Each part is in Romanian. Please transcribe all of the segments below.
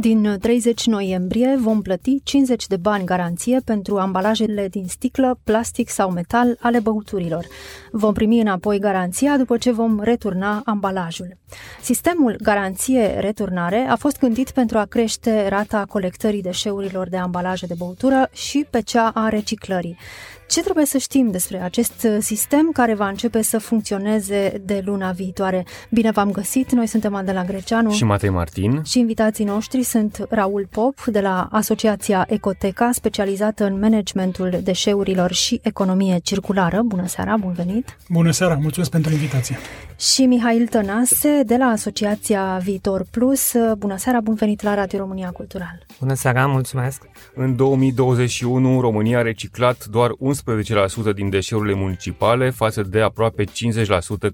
Din 30 noiembrie vom plăti 50 de bani garanție pentru ambalajele din sticlă, plastic sau metal ale băuturilor. Vom primi înapoi garanția după ce vom returna ambalajul. Sistemul garanție-returnare a fost gândit pentru a crește rata colectării deșeurilor de ambalaje de băutură și pe cea a reciclării. Ce trebuie să știm despre acest sistem care va începe să funcționeze de luna viitoare? Bine v-am găsit, noi suntem Adela Greceanu și Matei Martin și invitații noștri sunt Raul Pop de la Asociația Ecoteca, specializată în managementul deșeurilor și economie circulară. Bună seara, bun venit! Bună seara, mulțumesc pentru invitație! Și Mihail Tănase de la Asociația Viitor Plus. Bună seara, bun venit la Radio România Cultural! Bună seara, mulțumesc! În 2021, România a reciclat doar 11% din deșeurile municipale față de aproape 50%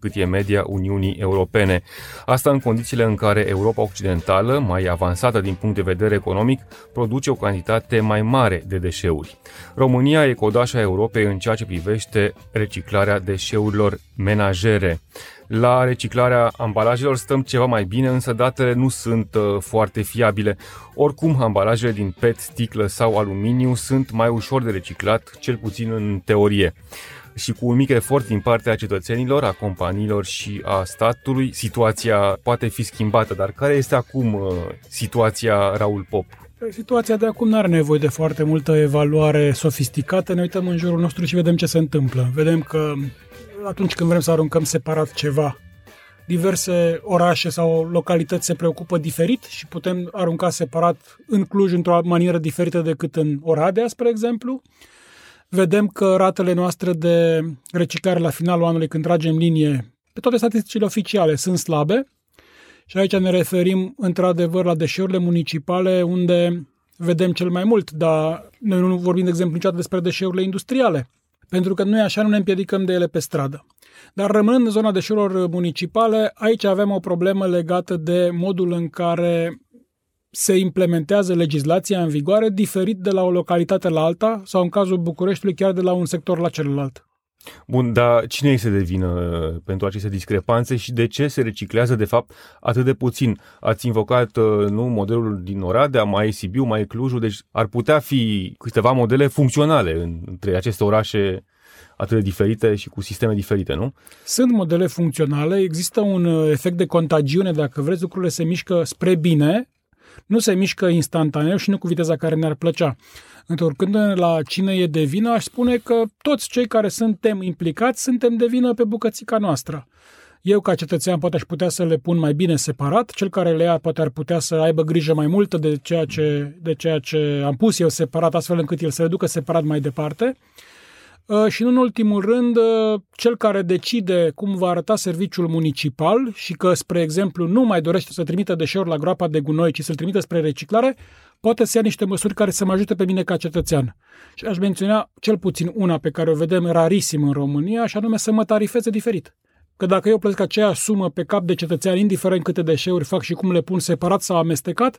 cât e media Uniunii Europene. Asta în condițiile în care Europa Occidentală, mai avansată din punct de vedere economic, produce o cantitate mai mare de deșeuri. România e codașa Europei în ceea ce privește reciclarea deșeurilor menajere. La reciclarea ambalajelor stăm ceva mai bine, însă datele nu sunt uh, foarte fiabile. Oricum, ambalajele din PET, sticlă sau aluminiu sunt mai ușor de reciclat, cel puțin în teorie și cu un mic efort din partea cetățenilor, a companiilor și a statului, situația poate fi schimbată. Dar care este acum uh, situația Raul Pop? Situația de acum nu are nevoie de foarte multă evaluare sofisticată. Ne uităm în jurul nostru și vedem ce se întâmplă. Vedem că atunci când vrem să aruncăm separat ceva, diverse orașe sau localități se preocupă diferit și putem arunca separat în Cluj într-o manieră diferită decât în Oradea, spre exemplu. Vedem că ratele noastre de reciclare la finalul anului, când tragem linie, pe toate statisticile oficiale, sunt slabe. Și aici ne referim într-adevăr la deșeurile municipale, unde vedem cel mai mult, dar noi nu vorbim, de exemplu, niciodată despre deșeurile industriale pentru că noi așa nu ne împiedicăm de ele pe stradă. Dar rămânând în zona deșeurilor municipale, aici avem o problemă legată de modul în care se implementează legislația în vigoare diferit de la o localitate la alta sau în cazul Bucureștiului chiar de la un sector la celălalt. Bun, dar cine este de vină uh, pentru aceste discrepanțe și de ce se reciclează, de fapt, atât de puțin? Ați invocat, uh, nu, modelul din Oradea, mai e Sibiu, mai e Clujul, deci ar putea fi câteva modele funcționale între aceste orașe atât de diferite și cu sisteme diferite, nu? Sunt modele funcționale, există un uh, efect de contagiune, dacă vreți, lucrurile se mișcă spre bine, nu se mișcă instantaneu și nu cu viteza care ne-ar plăcea. Întorcând la cine e de vină, aș spune că toți cei care suntem implicați suntem de vină pe bucățica noastră. Eu, ca cetățean, poate aș putea să le pun mai bine separat, cel care le ia poate ar putea să aibă grijă mai multă de ceea ce, de ceea ce am pus eu separat, astfel încât el să le ducă separat mai departe. Uh, și, în ultimul rând, uh, cel care decide cum va arăta serviciul municipal și că, spre exemplu, nu mai dorește să trimită deșeuri la groapa de gunoi, ci să-l trimită spre reciclare, poate să ia niște măsuri care să mă ajute pe mine ca cetățean. Și aș menționa cel puțin una pe care o vedem rarisim în România, și anume să mă tarifeze diferit. Că dacă eu plătesc aceeași sumă pe cap de cetățean, indiferent câte deșeuri fac și cum le pun separat sau amestecat,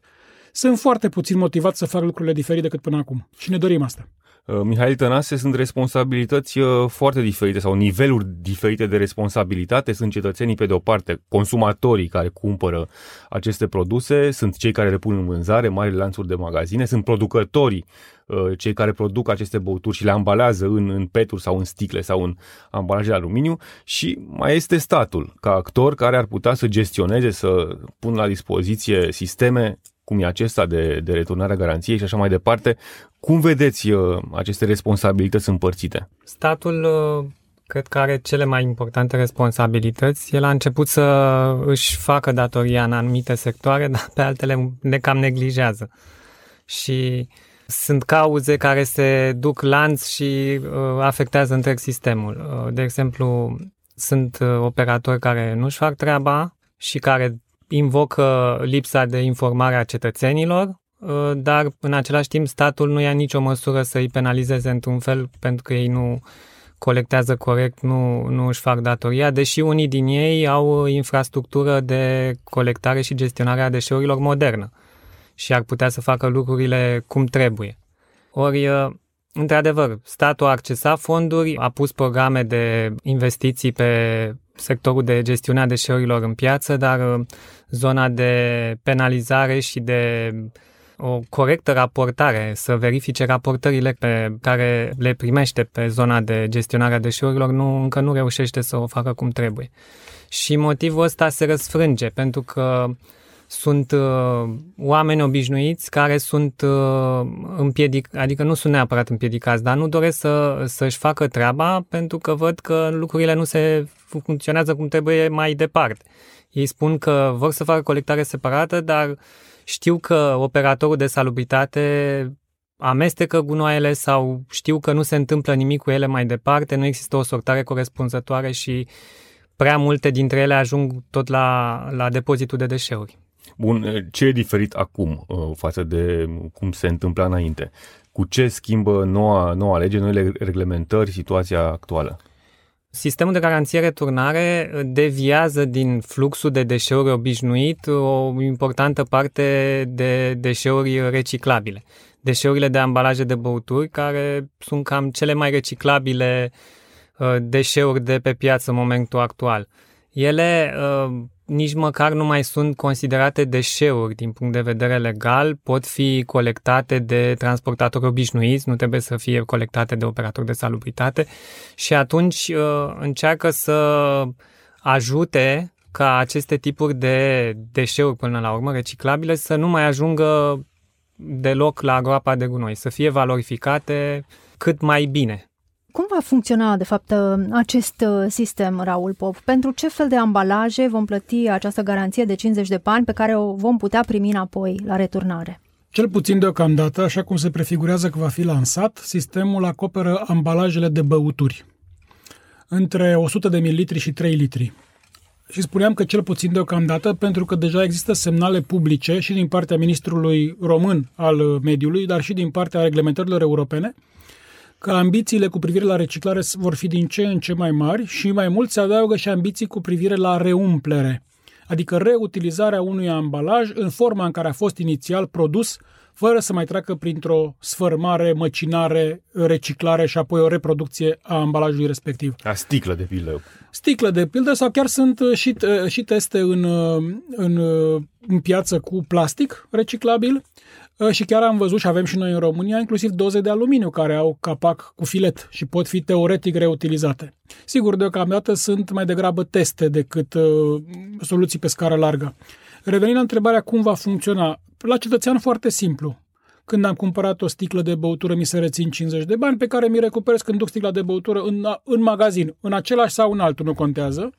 sunt foarte puțin motivat să fac lucrurile diferite decât până acum. Și ne dorim asta. Uh, Mihail Tănase, sunt responsabilități uh, foarte diferite sau niveluri diferite de responsabilitate. Sunt cetățenii, pe de o parte, consumatorii care cumpără aceste produse, sunt cei care le pun în vânzare, mari lanțuri de magazine, sunt producătorii, uh, cei care produc aceste băuturi și le ambalează în, în peturi sau în sticle sau în ambalaje de aluminiu și mai este statul, ca actor care ar putea să gestioneze, să pună la dispoziție sisteme cum e acesta de, de returnarea garanției și așa mai departe. Cum vedeți uh, aceste responsabilități împărțite? Statul uh, cred că are cele mai importante responsabilități. El a început să își facă datoria în anumite sectoare, dar pe altele ne cam neglijează. Și sunt cauze care se duc lanț și uh, afectează întreg sistemul. Uh, de exemplu, sunt uh, operatori care nu-și fac treaba și care invocă lipsa de informare a cetățenilor, uh, dar în același timp statul nu ia nicio măsură să îi penalizeze într-un fel pentru că ei nu colectează corect, nu, nu își fac datoria, deși unii din ei au infrastructură de colectare și gestionare a deșeurilor modernă. și ar putea să facă lucrurile cum trebuie. Ori, uh, într-adevăr, statul a accesat fonduri, a pus programe de investiții pe sectorul de gestiune a deșeurilor în piață, dar uh, zona de penalizare și de o corectă raportare, să verifice raportările pe care le primește pe zona de gestionare a deșeurilor, nu, încă nu reușește să o facă cum trebuie. Și motivul ăsta se răsfrânge, pentru că sunt uh, oameni obișnuiți care sunt uh, împiedic, adică nu sunt neapărat împiedicați, dar nu doresc să, să-și facă treaba pentru că văd că lucrurile nu se funcționează cum trebuie mai departe. Ei spun că vor să facă colectare separată, dar știu că operatorul de salubritate amestecă gunoaiele sau știu că nu se întâmplă nimic cu ele mai departe, nu există o sortare corespunzătoare și prea multe dintre ele ajung tot la, la depozitul de deșeuri. Bun, ce e diferit acum uh, față de cum se întâmpla înainte? Cu ce schimbă noua, noua lege, noile reglementări, situația actuală? Sistemul de garanție-returnare deviază din fluxul de deșeuri obișnuit o importantă parte de deșeuri reciclabile. Deșeurile de ambalaje de băuturi, care sunt cam cele mai reciclabile uh, deșeuri de pe piață în momentul actual. Ele uh, nici măcar nu mai sunt considerate deșeuri din punct de vedere legal, pot fi colectate de transportatori obișnuiți, nu trebuie să fie colectate de operatori de salubritate și atunci uh, încearcă să ajute ca aceste tipuri de deșeuri până la urmă reciclabile să nu mai ajungă deloc la groapa de gunoi, să fie valorificate cât mai bine. Cum va funcționa, de fapt, acest uh, sistem, Raul Pop? Pentru ce fel de ambalaje vom plăti această garanție de 50 de bani pe care o vom putea primi înapoi la returnare? Cel puțin deocamdată, așa cum se prefigurează că va fi lansat, sistemul acoperă ambalajele de băuturi între 100 de mililitri și 3 litri. Și spuneam că cel puțin deocamdată, pentru că deja există semnale publice și din partea ministrului român al mediului, dar și din partea reglementărilor europene, că ambițiile cu privire la reciclare vor fi din ce în ce mai mari și mai mult se adaugă și ambiții cu privire la reumplere, adică reutilizarea unui ambalaj în forma în care a fost inițial produs, fără să mai treacă printr-o sfărmare, măcinare, reciclare și apoi o reproducție a ambalajului respectiv. A sticlă, de pildă. Sticlă, de pildă, sau chiar sunt uh, și, uh, și teste în, uh, în, în piață cu plastic reciclabil Ă, și chiar am văzut și avem și noi în România inclusiv doze de aluminiu care au capac cu filet și pot fi teoretic reutilizate. Sigur, deocamdată sunt mai degrabă teste decât uh, soluții pe scară largă. Revenind la întrebarea cum va funcționa, la cetățean foarte simplu. Când am cumpărat o sticlă de băutură, mi se rețin 50 de bani pe care mi recuperez când duc sticla de băutură în, în magazin, în același sau în altul, nu contează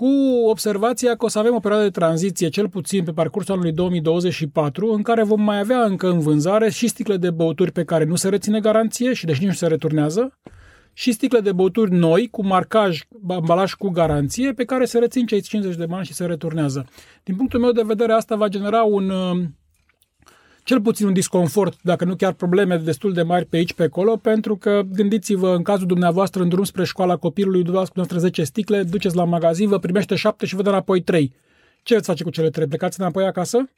cu observația că o să avem o perioadă de tranziție, cel puțin pe parcursul anului 2024, în care vom mai avea încă în vânzare și sticle de băuturi pe care nu se reține garanție și deci nici nu se returnează, și sticle de băuturi noi, cu marcaj, ambalaj cu garanție, pe care se rețin cei 50 de bani și se returnează. Din punctul meu de vedere, asta va genera un, cel puțin un disconfort, dacă nu chiar probleme destul de mari pe aici, pe acolo, pentru că gândiți-vă, în cazul dumneavoastră, în drum spre școala copilului, dumneavoastră 10 sticle, duceți la magazin, vă primește 7 și vă dă înapoi 3. Ce veți face cu cele 3? Plecați înapoi acasă?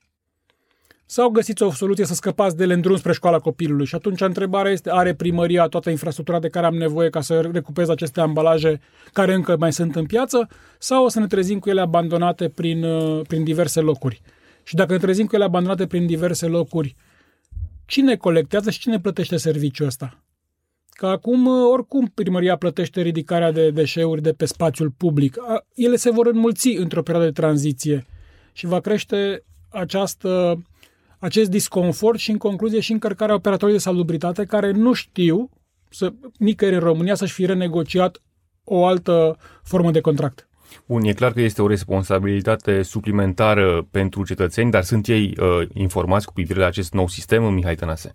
Sau găsiți o soluție să scăpați de ele în drum spre școala copilului? Și atunci întrebarea este, are primăria toată infrastructura de care am nevoie ca să recuperez aceste ambalaje care încă mai sunt în piață? Sau o să ne trezim cu ele abandonate prin, uh, prin diverse locuri? Și dacă ne trezim cu ele abandonate prin diverse locuri, cine colectează și cine plătește serviciul ăsta? Că acum, oricum, primăria plătește ridicarea de deșeuri de pe spațiul public. Ele se vor înmulți într-o perioadă de tranziție și va crește această, acest disconfort și, în concluzie, și încărcarea operatorilor de salubritate care nu știu să, nicăieri în România să-și fi renegociat o altă formă de contract. Bun, e clar că este o responsabilitate suplimentară pentru cetățeni, dar sunt ei uh, informați cu privire la acest nou sistem, Mihai Tănase?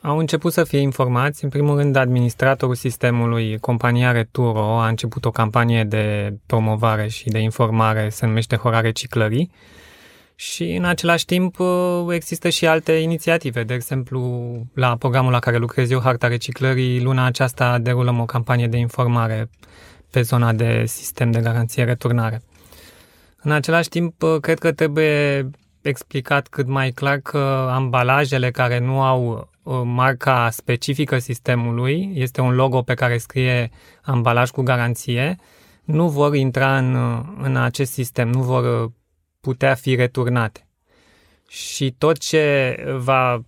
Au început să fie informați. În primul rând, administratorul sistemului, compania Returo, a început o campanie de promovare și de informare, se numește Hora Reciclării. Și în același timp uh, există și alte inițiative. De exemplu, la programul la care lucrez eu, Harta Reciclării, luna aceasta derulăm o campanie de informare pe zona de sistem de garanție returnare. În același timp, cred că trebuie explicat cât mai clar că ambalajele care nu au uh, marca specifică sistemului, este un logo pe care scrie ambalaj cu garanție, nu vor intra în, uh, în acest sistem, nu vor uh, putea fi returnate. Și tot ce va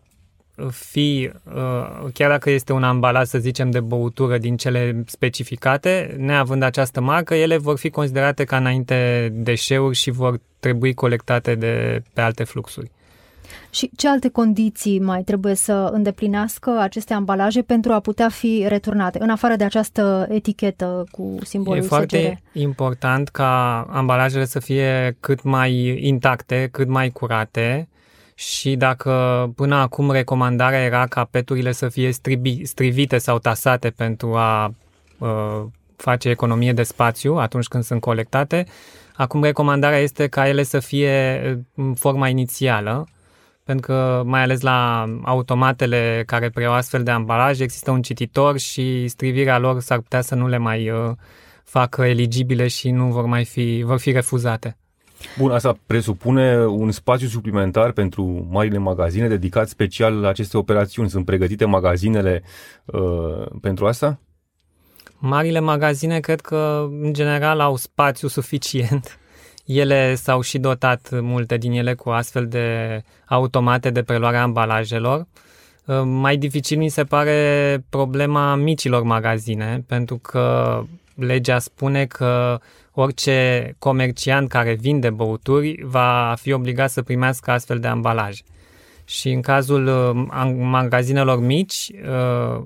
fi, uh, chiar dacă este un ambalaj, să zicem, de băutură din cele specificate, neavând această marcă, ele vor fi considerate ca înainte deșeuri și vor trebui colectate de pe alte fluxuri. Și ce alte condiții mai trebuie să îndeplinească aceste ambalaje pentru a putea fi returnate, în afară de această etichetă cu simbolul E foarte SGR? important ca ambalajele să fie cât mai intacte, cât mai curate, și dacă până acum recomandarea era ca peturile să fie stribi, strivite sau tasate pentru a uh, face economie de spațiu atunci când sunt colectate, acum recomandarea este ca ele să fie în forma inițială, pentru că mai ales la automatele care preiau astfel de ambalaje există un cititor și strivirea lor s-ar putea să nu le mai uh, facă eligibile și nu vor mai fi, vor fi refuzate. Bun, asta presupune un spațiu suplimentar pentru marile magazine dedicat special la aceste operațiuni. Sunt pregătite magazinele uh, pentru asta? Marile magazine cred că, în general, au spațiu suficient. Ele s-au și dotat multe din ele cu astfel de automate de preluare a ambalajelor. Uh, mai dificil mi se pare problema micilor magazine, pentru că legea spune că orice comerciant care vinde băuturi va fi obligat să primească astfel de ambalaje. Și în cazul uh, magazinelor mici, uh,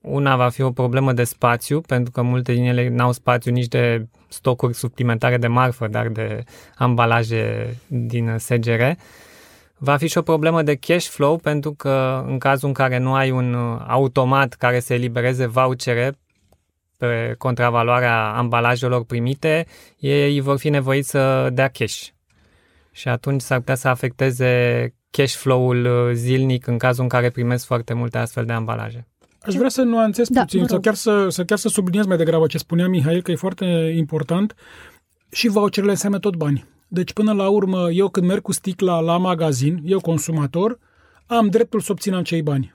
una va fi o problemă de spațiu, pentru că multe din ele n-au spațiu nici de stocuri suplimentare de marfă, dar de ambalaje din SGR. Va fi și o problemă de cash flow, pentru că în cazul în care nu ai un uh, automat care să elibereze vouchere pe contravaloarea ambalajelor primite, ei vor fi nevoiți să dea cash. Și atunci s-ar putea să afecteze cash flow-ul uh, zilnic în cazul în care primesc foarte multe astfel de ambalaje. Aș vrea să nuanțez Da, puțin, vă sau rog. chiar să, să chiar să subliniez mai degrabă ce spunea Mihail, că e foarte important. Și voucherele înseamnă tot bani. Deci, până la urmă, eu când merg cu sticla la magazin, eu consumator, am dreptul să obțin acei bani.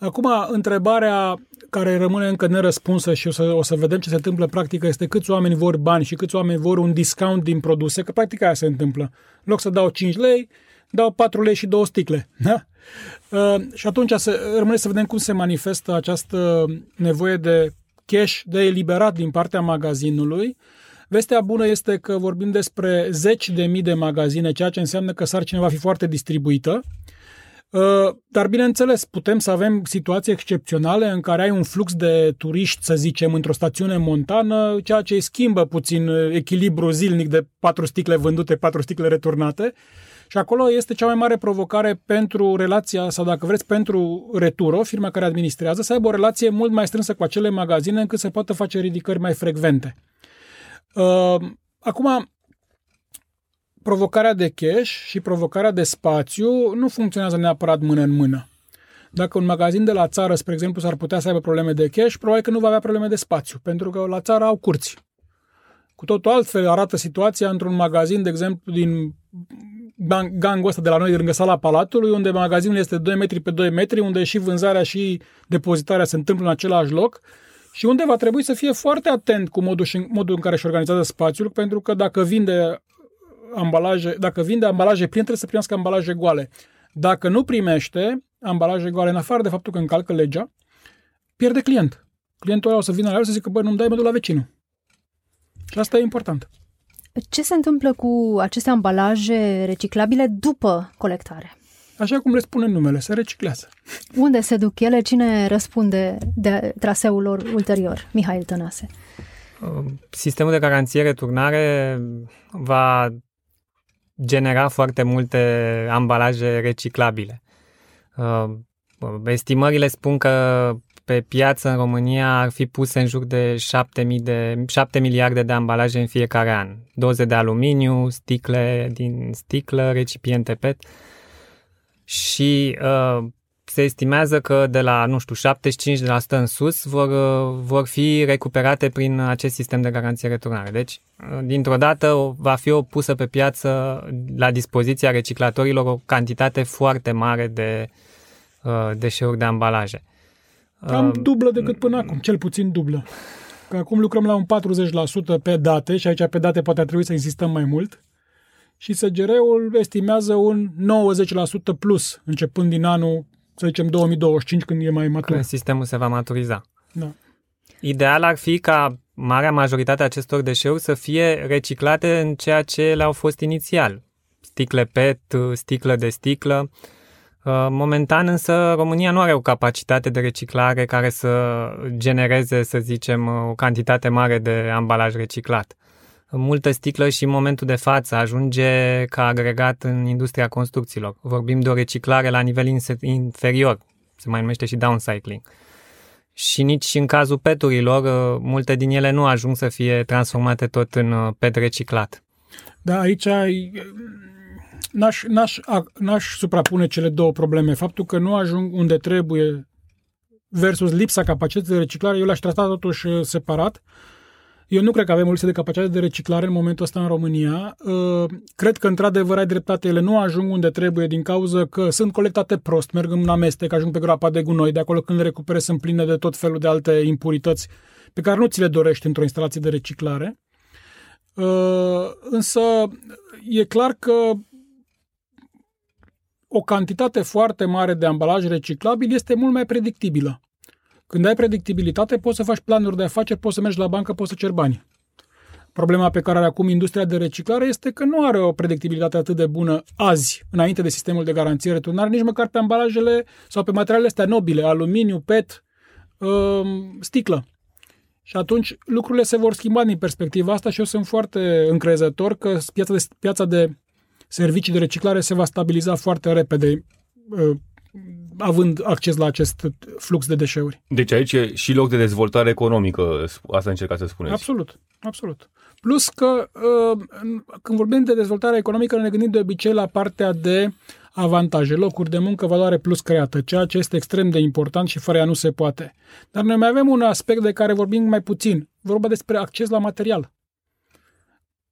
Acum, întrebarea care rămâne încă nerăspunsă și o să, o să vedem ce se întâmplă în practică este câți oameni vor bani și câți oameni vor un discount din produse, că practic aia se întâmplă. În loc să dau 5 lei, dau 4 lei și două sticle. Da? Uh, și atunci să, rămâne să vedem cum se manifestă această nevoie de cash, de eliberat din partea magazinului. Vestea bună este că vorbim despre zeci de mii de magazine, ceea ce înseamnă că sarcina va fi foarte distribuită. Uh, Dar, bineînțeles, putem să avem situații excepționale în care ai un flux de turiști, să zicem, într-o stațiune montană, ceea ce îi schimbă puțin uh, echilibru zilnic de patru sticle vândute, patru sticle returnate. Și acolo este cea mai mare provocare pentru relația, sau dacă vreți, pentru Returo, firma care administrează, să aibă o relație mult mai strânsă cu acele magazine încât să poată face ridicări mai frecvente. Uh, Acum, provocarea de cash și provocarea de spațiu nu funcționează neapărat mână în mână. Dacă un magazin de la țară, spre exemplu, s-ar putea să aibă probleme de cash, probabil că nu va avea probleme de spațiu, pentru că la țară au curți. Cu totul altfel arată situația într-un magazin, de exemplu, din gang- gangul ăsta de la noi, de lângă sala Palatului, unde magazinul este 2 metri pe 2 metri, unde și vânzarea și depozitarea se întâmplă în același loc și unde va trebui să fie foarte atent cu modul, și, modul în care își organizează spațiul, pentru că dacă vinde ambalaje, dacă vinde ambalaje pline, trebuie să primească ambalaje goale. Dacă nu primește ambalaje goale, în afară de faptul că încalcă legea, pierde client. Clientul ăla o să vină la el să zică, bă, nu-mi dai, mă duc la vecinul. Și asta e important. Ce se întâmplă cu aceste ambalaje reciclabile după colectare? Așa cum le spune numele, se reciclează. Unde se duc ele? Cine răspunde de traseul lor ulterior? Mihail Tănase. Sistemul de garanție-returnare va genera foarte multe ambalaje reciclabile. Uh, Estimările spun că pe piață în România ar fi puse în jur de 7, de 7 miliarde de ambalaje în fiecare an. Doze de aluminiu, sticle din sticlă, recipiente PET. Și uh, se estimează că de la, nu știu, 75% în sus vor, vor fi recuperate prin acest sistem de garanție returnare. Deci, dintr-o dată, va fi o pusă pe piață la dispoziția reciclatorilor o cantitate foarte mare de uh, deșeuri de ambalaje. Cam uh, dublă decât până acum, cel puțin dublă. Că acum lucrăm la un 40% pe date și aici pe date poate ar trebui să insistăm mai mult și SGR-ul estimează un 90% plus, începând din anul, să zicem, 2025, când e mai matur. Când sistemul se va maturiza. Da. Ideal ar fi ca marea majoritate a acestor deșeuri să fie reciclate în ceea ce le-au fost inițial. Sticle PET, sticlă de sticlă. Uh, momentan însă România nu are o capacitate de reciclare care să genereze, să zicem, o cantitate mare de ambalaj reciclat multă sticlă și în momentul de față ajunge ca agregat în industria construcțiilor. Vorbim de o reciclare la nivel inferior, se mai numește și downcycling. Și nici în cazul peturilor, uh, multe din ele nu ajung să fie transformate tot în uh, pet reciclat. Da, aici n-aș, n-aș, n-aș suprapune cele două probleme. Faptul că nu ajung unde trebuie versus lipsa capacității de reciclare, eu le-aș trata totuși uh, separat. Eu nu cred că avem o lipsă de capacitate de reciclare în momentul ăsta în România. Uh, cred că, într-adevăr, ai dreptate, ele nu ajung unde trebuie din cauza că sunt colectate prost, merg în amestec, ajung pe groapa de gunoi, de acolo când le recuperezi sunt pline de tot felul de alte impurități pe care nu ți le dorești într-o instalație de reciclare. Uh, însă e clar că o cantitate foarte mare de ambalaj reciclabil este mult mai predictibilă. Când ai predictibilitate, poți să faci planuri de afaceri, poți să mergi la bancă, poți să ceri bani. Problema pe care are acum industria de reciclare este că nu are o predictibilitate atât de bună azi, înainte de sistemul de garanție returnare, nici măcar pe ambalajele sau pe materialele astea nobile, aluminiu, PET, um, sticlă. Și atunci lucrurile se vor schimba din perspectiva asta și eu sunt foarte încrezător că piața de, piața de servicii de reciclare se va stabiliza foarte repede uh, având acces la acest flux de deșeuri. Deci aici e și loc de dezvoltare economică, asta încercați să spuneți. Absolut, absolut. Plus că uh, când vorbim de dezvoltare economică ne gândim de obicei la partea de avantaje, locuri de muncă, valoare plus creată, ceea ce este extrem de important și fără ea nu se poate. Dar noi mai avem un aspect de care vorbim mai puțin, vorba despre acces la material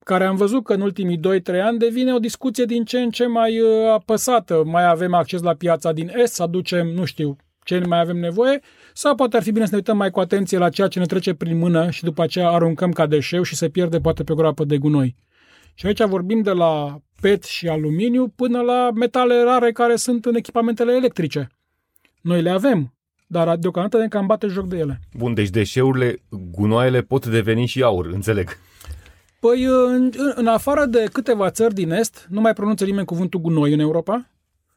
care am văzut că în ultimii 2-3 ani devine o discuție din ce în ce mai uh, apăsată. Mai avem acces la piața din Est, să aducem, nu știu, ce mai avem nevoie, sau poate ar fi bine să ne uităm mai cu atenție la ceea ce ne trece prin mână și după aceea aruncăm ca deșeu și se pierde poate pe o groapă de gunoi. Și aici vorbim de la PET și aluminiu până la metale rare care sunt în echipamentele electrice. Noi le avem, dar deocamdată ne cam bate joc de ele. Bun, deci deșeurile, gunoaiele pot deveni și aur, înțeleg. Păi, în, în afară de câteva țări din Est, nu mai pronunță nimeni cuvântul gunoi în Europa,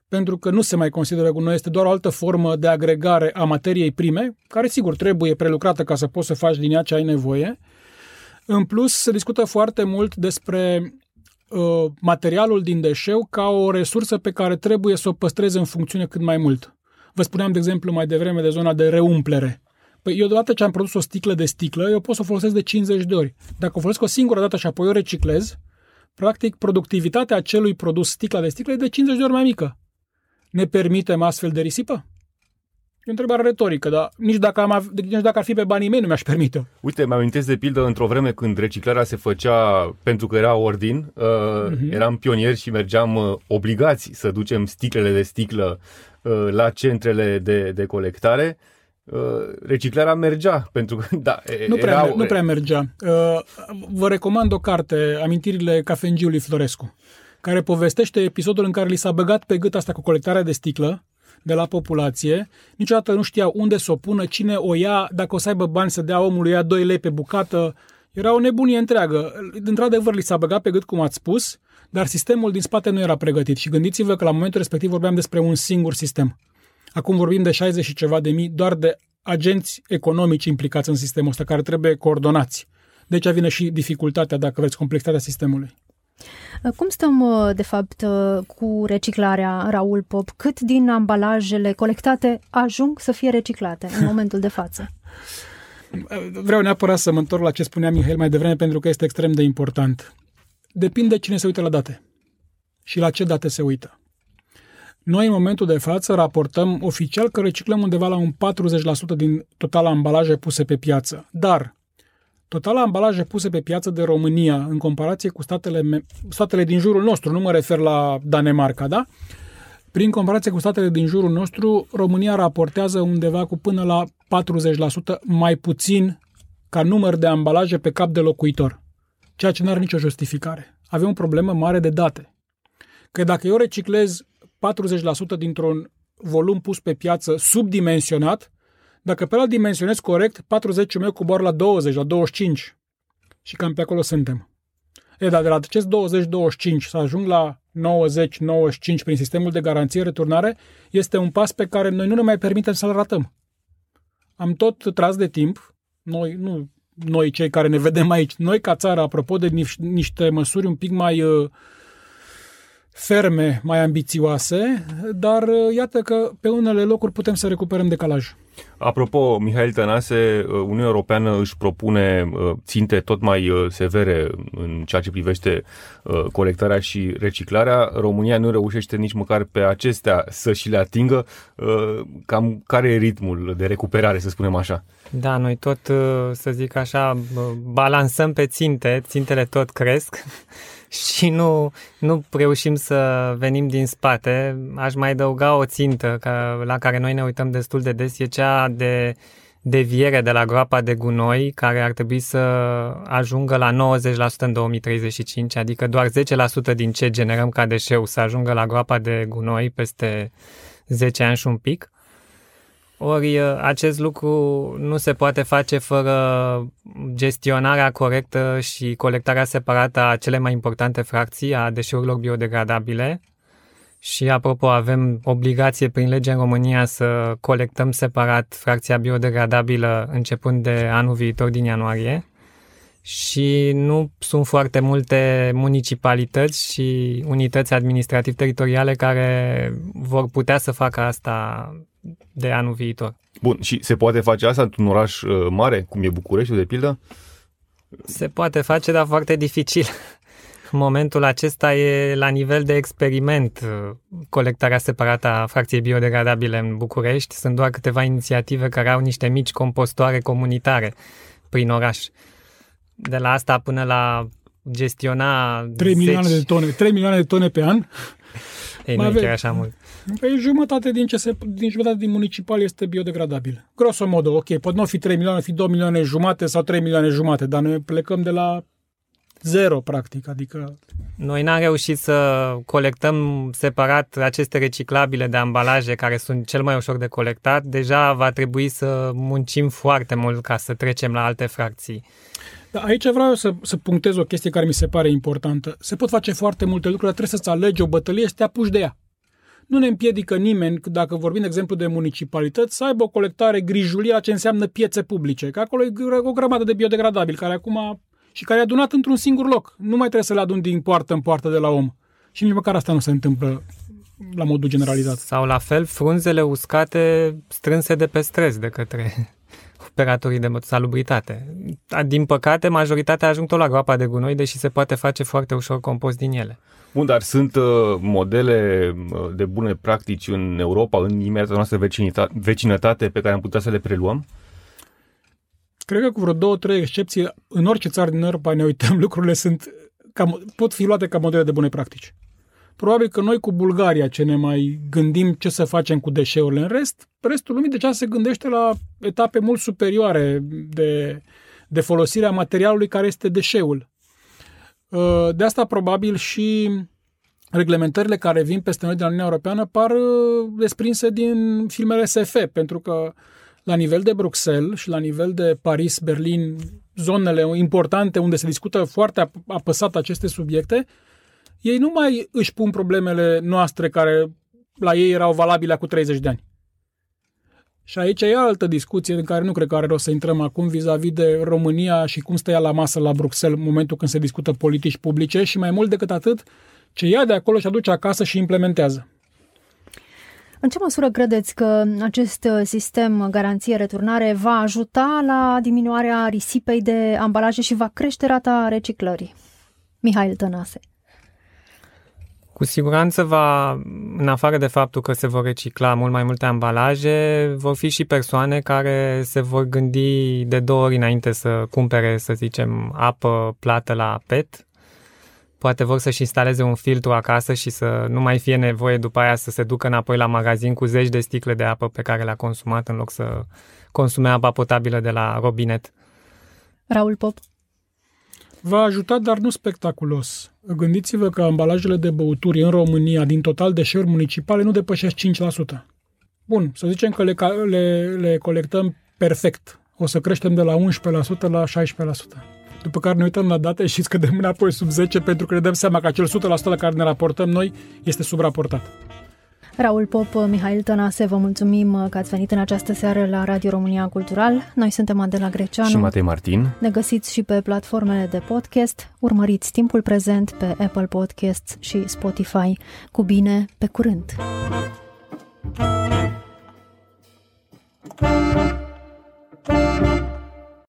pentru că nu se mai consideră gunoi, este doar o altă formă de agregare a materiei prime, care sigur trebuie prelucrată ca să poți să faci din ea ce ai nevoie. În plus, se discută foarte mult despre uh, materialul din deșeu ca o resursă pe care trebuie să o păstreze în funcțiune cât mai mult. Vă spuneam, de exemplu, mai devreme de zona de reumplere. Păi eu odată ce am produs o sticlă de sticlă, eu pot să o folosesc de 50 de ori. Dacă o folosesc o singură dată și apoi o reciclez, practic productivitatea acelui produs sticla de sticlă e de 50 de ori mai mică. Ne permitem astfel de risipă? E o întrebare retorică, dar nici dacă, am, nici dacă ar fi pe banii mei nu mi-aș permite. Uite, mi amintesc de pildă într-o vreme când reciclarea se făcea pentru că era ordin, uh, uh-huh. eram pionieri și mergeam uh, obligați să ducem sticlele de sticlă uh, la centrele de, de colectare Uh, reciclarea mergea, pentru că, da, nu prea, erau... nu prea mergea. Uh, vă recomand o carte, Amintirile cafengiului Florescu, care povestește episodul în care li s-a băgat pe gât asta cu colectarea de sticlă de la populație, niciodată nu știa unde să o pună, cine o ia, dacă o să aibă bani să dea omului ia 2 lei pe bucată. Era o nebunie întreagă. Într-adevăr, li s-a băgat pe gât, cum ați spus, dar sistemul din spate nu era pregătit. Și gândiți-vă că la momentul respectiv vorbeam despre un singur sistem. Acum vorbim de 60 și ceva de mii doar de agenți economici implicați în sistemul ăsta, care trebuie coordonați. Deci vine și dificultatea, dacă vreți, complexitatea sistemului. Cum stăm, uh, de fapt, uh, cu reciclarea, Raul Pop? Cât din ambalajele colectate ajung să fie reciclate în momentul de față? Vreau neapărat să mă întorc la ce spunea Mihail mai devreme, pentru că este extrem de important. Depinde cine se uită la date și la ce date se uită. Noi, în momentul de față, raportăm oficial că reciclăm undeva la un 40% din total ambalaje puse pe piață. Dar total ambalaje puse pe piață de România, în comparație cu statele, statele din jurul nostru, nu mă refer la Danemarca, da? Prin comparație cu statele din jurul nostru, România raportează undeva cu până la 40% mai puțin ca număr de ambalaje pe cap de locuitor, ceea ce nu are nicio justificare. Avem o problemă mare de date. Că dacă eu reciclez 40% dintr-un volum pus pe piață subdimensionat, dacă pe ăla dimensionez corect, 40 meu coboară la 20, la 25. Și cam pe acolo suntem. E, dar de la acest 20-25 să ajung la 90-95 prin sistemul de garanție returnare, este un pas pe care noi nu ne mai permitem să-l ratăm. Am tot tras de timp, noi, nu noi cei care ne vedem aici, noi ca țară, apropo de niște măsuri un pic mai uh, ferme, mai ambițioase, dar uh, iată că pe unele locuri putem să recuperăm decalaj. Apropo, Mihail Tănase, uh, Uniunea Europeană își propune uh, ținte tot mai severe în ceea ce privește colectarea și reciclarea. România nu reușește nici măcar pe acestea să și le atingă. Cam care e ritmul de recuperare, să spunem așa? Da, noi tot, să zic așa, balansăm pe ținte, țintele tot cresc și nu, nu reușim să venim din spate. Aș mai adăuga o țintă ca, la care noi ne uităm destul de des, e cea de deviere de la groapa de gunoi, care ar trebui să ajungă la 90% în 2035, adică doar 10% din ce generăm ca deșeu să ajungă la groapa de gunoi peste 10 ani și un pic. Ori uh, acest lucru nu se poate face fără gestionarea corectă și colectarea separată a cele mai importante fracții a deșeurilor biodegradabile. Și apropo, avem obligație prin lege în România să colectăm separat fracția biodegradabilă începând de anul viitor din ianuarie. Și nu sunt foarte multe municipalități și unități administrativ-teritoriale care vor putea să facă asta de anul viitor. Bun, și se poate face asta într-un oraș uh, mare, cum e București, de pildă? Se poate face, dar foarte dificil. În momentul acesta e la nivel de experiment uh, colectarea separată a fracției biodegradabile în București. Sunt doar câteva inițiative care au niște mici compostoare comunitare prin oraș. De la asta până la gestiona 3 milioane de tone, 3 milioane de tone pe an. Ei, nu e chiar așa mult. Păi jumătate din, ce se, din jumătate din municipal este biodegradabil. Grosomodo, ok, pot nu fi 3 milioane, fi 2 milioane jumate sau 3 milioane jumate, dar noi plecăm de la zero, practic, adică... Noi n-am reușit să colectăm separat aceste reciclabile de ambalaje care sunt cel mai ușor de colectat. Deja va trebui să muncim foarte mult ca să trecem la alte fracții. Da, aici vreau să, să punctez o chestie care mi se pare importantă. Se pot face foarte multe lucruri, dar trebuie să-ți alegi o bătălie să te apuci de ea. Nu ne împiedică nimeni, dacă vorbim, de exemplu, de municipalități, să aibă o colectare grijulie ce înseamnă piețe publice, că acolo e o grămadă de biodegradabil care acum și care e adunat într-un singur loc. Nu mai trebuie să le adun din poartă în poartă de la om. Și nici măcar asta nu se întâmplă la modul generalizat. Sau la fel frunzele uscate strânse de pe stres de către operatorii de salubritate. Din păcate, majoritatea ajung tot la groapa de gunoi, deși se poate face foarte ușor compost din ele. Bun, dar sunt uh, modele uh, de bune practici în Europa, în imediata noastră vecinătate, pe care am putea să le preluăm? Cred că cu vreo două, trei excepții, în orice țară din Europa ne uităm, lucrurile sunt, cam, pot fi luate ca modele de bune practici. Probabil că noi cu Bulgaria ce ne mai gândim ce să facem cu deșeurile. În rest, restul lumii deja se gândește la etape mult superioare de, de folosire a materialului care este deșeul. Uh, de asta probabil și reglementările care vin peste noi din Uniunea Europeană par uh, desprinse din filmele SF, pentru că la nivel de Bruxelles și la nivel de Paris, Berlin, zonele importante unde se discută foarte apăsat aceste subiecte, ei nu mai își pun problemele noastre care la ei erau valabile cu 30 de ani. Și aici e altă discuție în care nu cred că are rost să intrăm acum vis-a-vis de România și cum stă ea la masă la Bruxelles în momentul când se discută politici publice și mai mult decât atât, ce ia de acolo și aduce acasă și implementează. În ce măsură credeți că acest sistem garanție-returnare va ajuta la diminuarea risipei de ambalaje și va crește rata reciclării? Mihail Tănase Cu siguranță va, în afară de faptul că se vor recicla mult mai multe ambalaje, vor fi și persoane care se vor gândi de două ori înainte să cumpere, să zicem, apă plată la PET. Poate vor să-și instaleze un filtru acasă și să nu mai fie nevoie după aia să se ducă înapoi la magazin cu zeci de sticle de apă pe care le-a consumat în loc să consume apa potabilă de la robinet. Raul Pop va ajuta, dar nu spectaculos. Gândiți-vă că ambalajele de băuturi în România, din total deșeuri municipale, nu depășesc 5%. Bun, să zicem că le, le, le colectăm perfect. O să creștem de la 11% la 16%. După care ne uităm la date și scădem înapoi sub 10 pentru că ne dăm seama că acel 100% la care ne raportăm noi este subraportat. Raul Pop, Mihail Tănase, vă mulțumim că ați venit în această seară la Radio România Cultural. Noi suntem Adela Greceanu și Matei Martin. Ne găsiți și pe platformele de podcast. Urmăriți timpul prezent pe Apple Podcasts și Spotify. Cu bine, pe curând!